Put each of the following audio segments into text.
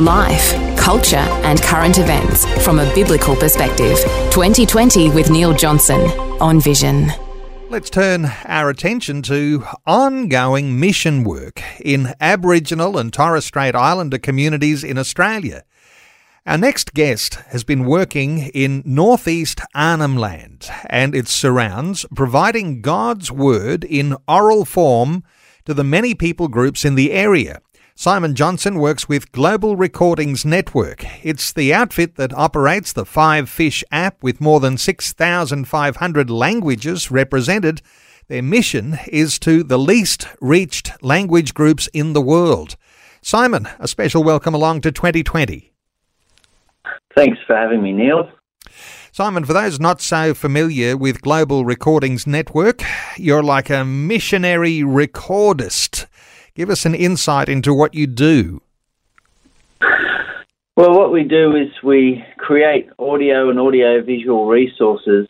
Life, culture, and current events from a biblical perspective. 2020 with Neil Johnson on Vision. Let's turn our attention to ongoing mission work in Aboriginal and Torres Strait Islander communities in Australia. Our next guest has been working in northeast Arnhem Land and its surrounds, providing God's Word in oral form to the many people groups in the area. Simon Johnson works with Global Recordings Network. It's the outfit that operates the Five Fish app with more than 6,500 languages represented. Their mission is to the least reached language groups in the world. Simon, a special welcome along to 2020. Thanks for having me, Neil. Simon, for those not so familiar with Global Recordings Network, you're like a missionary recordist. Give us an insight into what you do. Well, what we do is we create audio and audio visual resources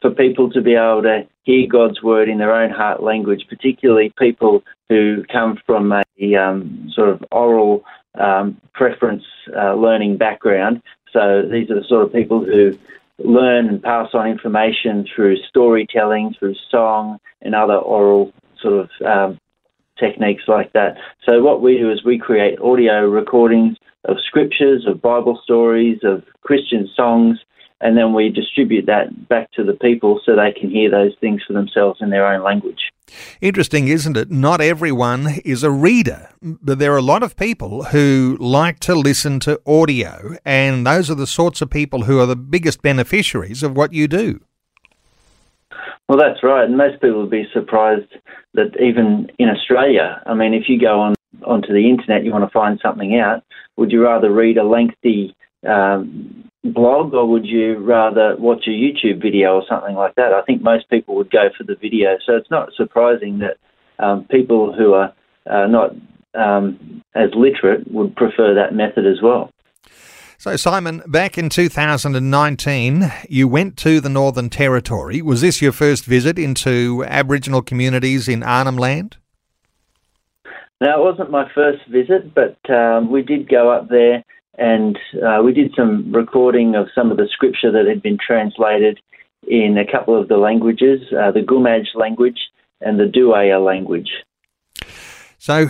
for people to be able to hear God's word in their own heart language, particularly people who come from a um, sort of oral um, preference uh, learning background. So these are the sort of people who learn and pass on information through storytelling, through song, and other oral sort of um, techniques like that. So what we do is we create audio recordings of scriptures, of Bible stories, of Christian songs, and then we distribute that back to the people so they can hear those things for themselves in their own language. Interesting, isn't it? Not everyone is a reader, but there are a lot of people who like to listen to audio, and those are the sorts of people who are the biggest beneficiaries of what you do. Well, that's right. And most people would be surprised that even in Australia, I mean, if you go on onto the internet, you want to find something out, would you rather read a lengthy um, blog or would you rather watch a YouTube video or something like that? I think most people would go for the video. So it's not surprising that um, people who are uh, not um, as literate would prefer that method as well. So, Simon, back in 2019, you went to the Northern Territory. Was this your first visit into Aboriginal communities in Arnhem Land? No, it wasn't my first visit, but um, we did go up there and uh, we did some recording of some of the scripture that had been translated in a couple of the languages, uh, the Gumatj language and the Dhuwaya language. So,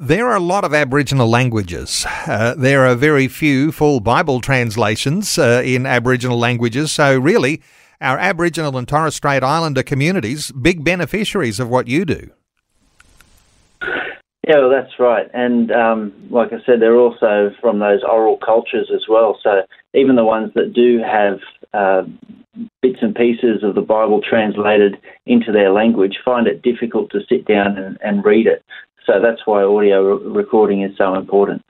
there are a lot of Aboriginal languages. Uh, there are very few full Bible translations uh, in Aboriginal languages. So, really, our Aboriginal and Torres Strait Islander communities, big beneficiaries of what you do. Yeah, well, that's right. And um, like I said, they're also from those oral cultures as well. So, even the ones that do have uh, bits and pieces of the Bible translated into their language find it difficult to sit down and, and read it. So that's why audio recording is so important.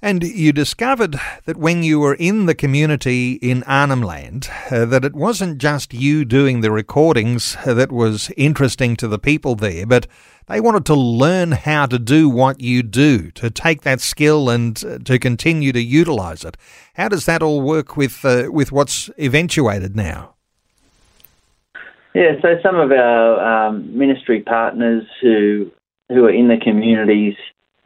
And you discovered that when you were in the community in Arnhem Land, uh, that it wasn't just you doing the recordings uh, that was interesting to the people there, but they wanted to learn how to do what you do, to take that skill and uh, to continue to utilize it. How does that all work with uh, with what's eventuated now? Yeah, so some of our um, ministry partners who who are in the communities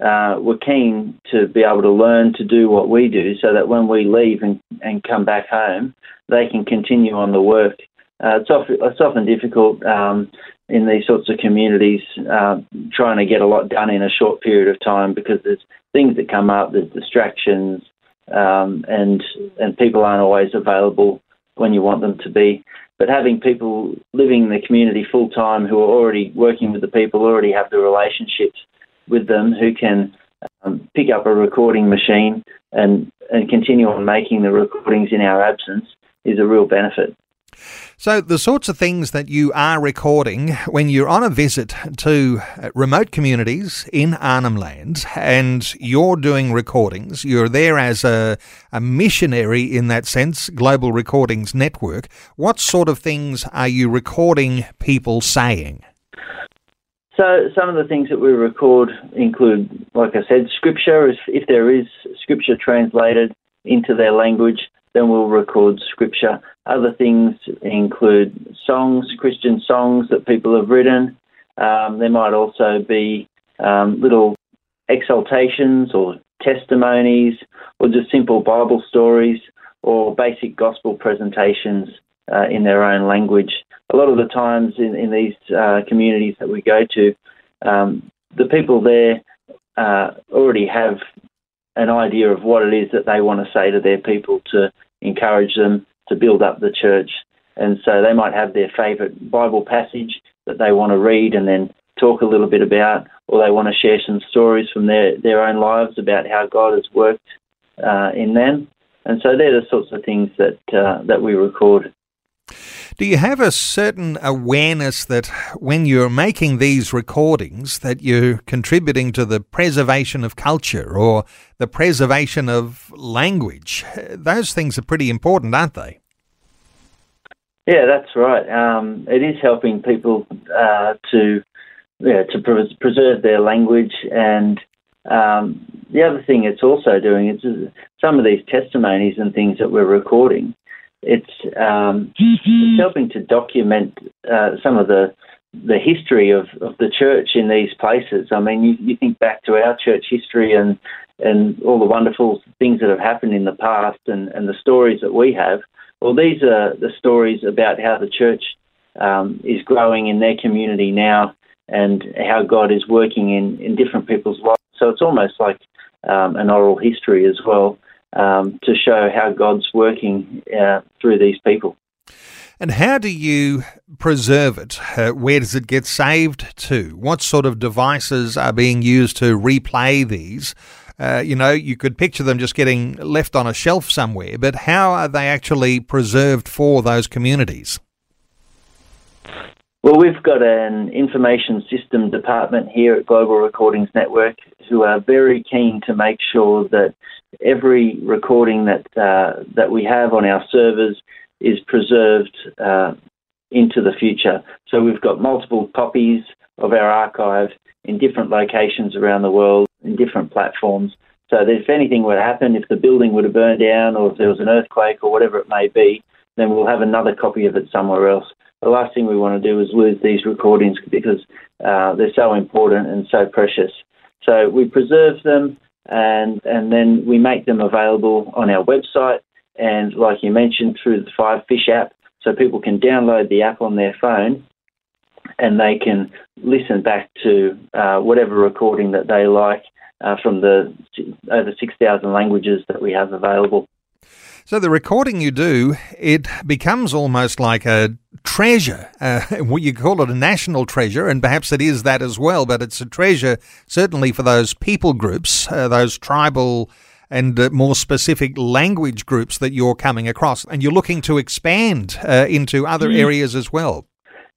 uh, were keen to be able to learn to do what we do so that when we leave and, and come back home, they can continue on the work. Uh, it's, often, it's often difficult um, in these sorts of communities uh, trying to get a lot done in a short period of time because there's things that come up, there's distractions, um, and and people aren't always available when you want them to be. But having people living in the community full time who are already working with the people, already have the relationships with them, who can um, pick up a recording machine and, and continue on making the recordings in our absence is a real benefit. So, the sorts of things that you are recording when you're on a visit to uh, remote communities in Arnhem Land and you're doing recordings, you're there as a, a missionary in that sense, Global Recordings Network. What sort of things are you recording people saying? So, some of the things that we record include, like I said, scripture. If, if there is scripture translated into their language, then we'll record scripture. Other things include songs, Christian songs that people have written. Um, there might also be um, little exaltations or testimonies or just simple Bible stories or basic gospel presentations uh, in their own language. A lot of the times in, in these uh, communities that we go to, um, the people there uh, already have an idea of what it is that they want to say to their people to encourage them to build up the church. And so they might have their favourite Bible passage that they want to read and then talk a little bit about, or they want to share some stories from their, their own lives about how God has worked uh, in them. And so they're the sorts of things that uh, that we record. Do you have a certain awareness that when you're making these recordings that you're contributing to the preservation of culture or the preservation of language? Those things are pretty important, aren't they? Yeah, that's right. Um, it is helping people uh, to yeah, to pre- preserve their language, and um, the other thing it's also doing is some of these testimonies and things that we're recording it's, um, it's helping to document uh, some of the the history of, of the church in these places. I mean, you, you think back to our church history and and all the wonderful things that have happened in the past and, and the stories that we have. Well, these are the stories about how the church um, is growing in their community now and how God is working in, in different people's lives. So it's almost like um, an oral history as well um, to show how God's working uh, through these people. And how do you preserve it? Uh, where does it get saved to? What sort of devices are being used to replay these? Uh, you know, you could picture them just getting left on a shelf somewhere, but how are they actually preserved for those communities? Well, we've got an information system department here at Global Recordings Network who are very keen to make sure that every recording that uh, that we have on our servers is preserved uh, into the future. So we've got multiple copies of our archive in different locations around the world, in different platforms. So that if anything were to happen, if the building were to burn down, or if there was an earthquake, or whatever it may be, then we'll have another copy of it somewhere else. The last thing we want to do is lose these recordings because uh, they're so important and so precious. So we preserve them and and then we make them available on our website and like you mentioned through the Five Fish app, so people can download the app on their phone and they can listen back to uh, whatever recording that they like uh, from the over 6,000 languages that we have available. So the recording you do, it becomes almost like a treasure. Uh, you call it a national treasure, and perhaps it is that as well. But it's a treasure certainly for those people groups, uh, those tribal and uh, more specific language groups that you're coming across, and you're looking to expand uh, into other mm. areas as well.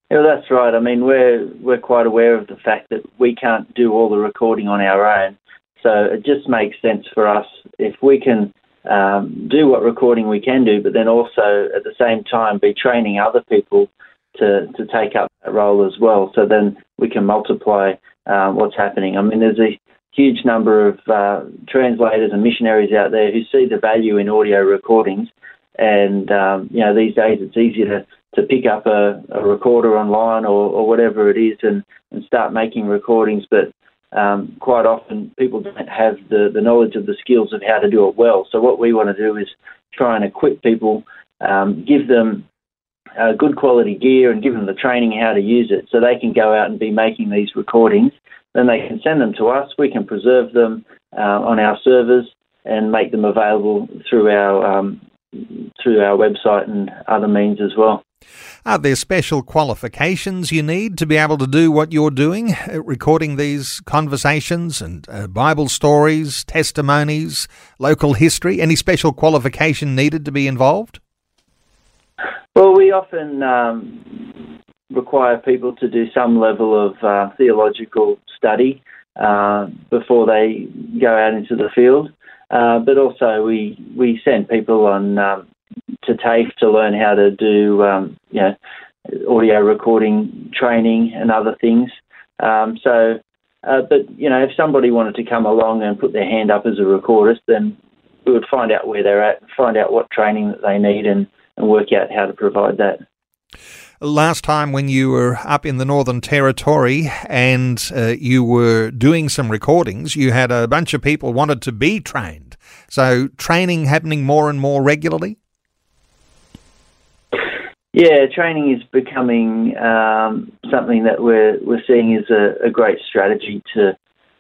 Yeah, that's right. I mean, we're we're quite aware of the fact that we can't do all the recording on our own, so it just makes sense for us if we can um, do what recording we can do, but then also at the same time be training other people to, to take up that role as well. So then we can multiply uh, what's happening. I mean, there's a huge number of uh, translators and missionaries out there who see the value in audio recordings. And, um, you know, these days it's easier to, to pick up a, a recorder online or, or whatever it is and, and start making recordings. But um, quite often people don't have the, the knowledge of the skills of how to do it well. So what we want to do is try and equip people, um, give them uh, good quality gear and give them the training how to use it so they can go out and be making these recordings. Then they can send them to us. We can preserve them uh, on our servers and make them available through our um, through our website and other means as well. Are there special qualifications you need to be able to do what you're doing, uh, recording these conversations and uh, Bible stories, testimonies, local history? Any special qualification needed to be involved? Well, we often um, require people to do some level of uh, theological study uh, before they go out into the field. Uh, but also, we we send people on um, to TAFE to learn how to do um, you know audio recording training and other things. Um, so, uh, but you know, if somebody wanted to come along and put their hand up as a recordist, then we would find out where they're at, find out what training that they need, and, and work out how to provide that. Last time when you were up in the Northern Territory and uh, you were doing some recordings, you had a bunch of people wanted to be trained. So training happening more and more regularly. Yeah, training is becoming um, something that we're we're seeing as a, a, great strategy to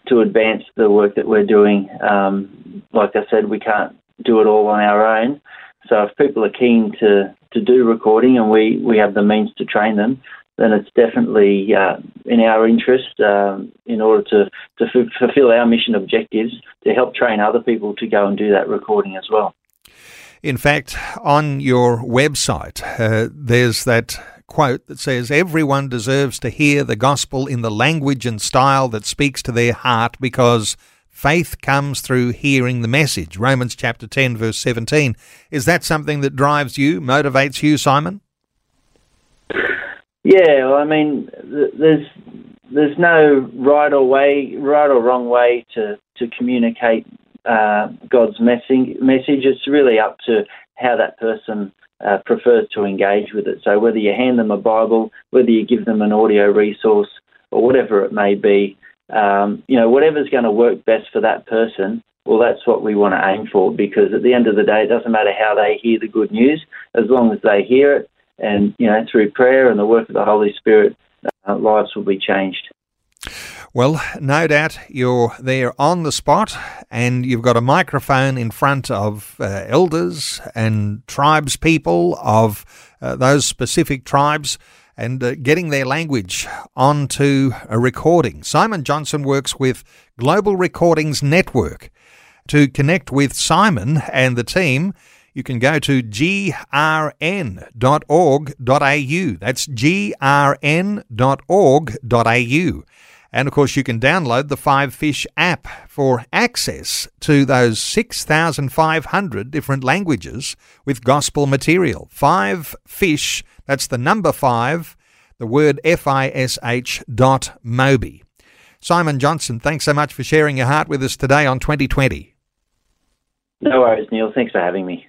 to advance the work that we're doing. Um, like I said, we can't do it all on our own. So if people are keen to, to do recording and we, we have the means to train them, then it's definitely uh, in our interest um, in order to, to f- fulfill our mission objectives to help train other people to go and do that recording as well. In fact, on your website, uh, there's that quote that says, Everyone deserves to hear the gospel in the language and style that speaks to their heart because faith comes through hearing the message. Romans chapter 10, verse 17. Is that something that drives you, motivates you, Simon? Yeah, well, I mean, there's there's no right or way, right or wrong way to to communicate uh, God's message. Message. It's really up to how that person uh, prefers to engage with it. So whether you hand them a Bible, whether you give them an audio resource, or whatever it may be, um, you know, whatever's going to work best for that person. Well, that's what we want to aim for because at the end of the day, it doesn't matter how they hear the good news, as long as they hear it, and you know, through prayer and the work of the Holy Spirit, uh, lives will be changed. Well, no doubt you're there on the spot and you've got a microphone in front of uh, elders and tribes people of uh, those specific tribes and uh, getting their language onto a recording. Simon Johnson works with Global Recordings Network. To connect with Simon and the team, you can go to grn.org.au. That's grn.org.au. And of course, you can download the Five Fish app for access to those 6,500 different languages with gospel material. Five Fish, that's the number five, the word F I S H dot Mobi. Simon Johnson, thanks so much for sharing your heart with us today on 2020. No worries, Neil. Thanks for having me.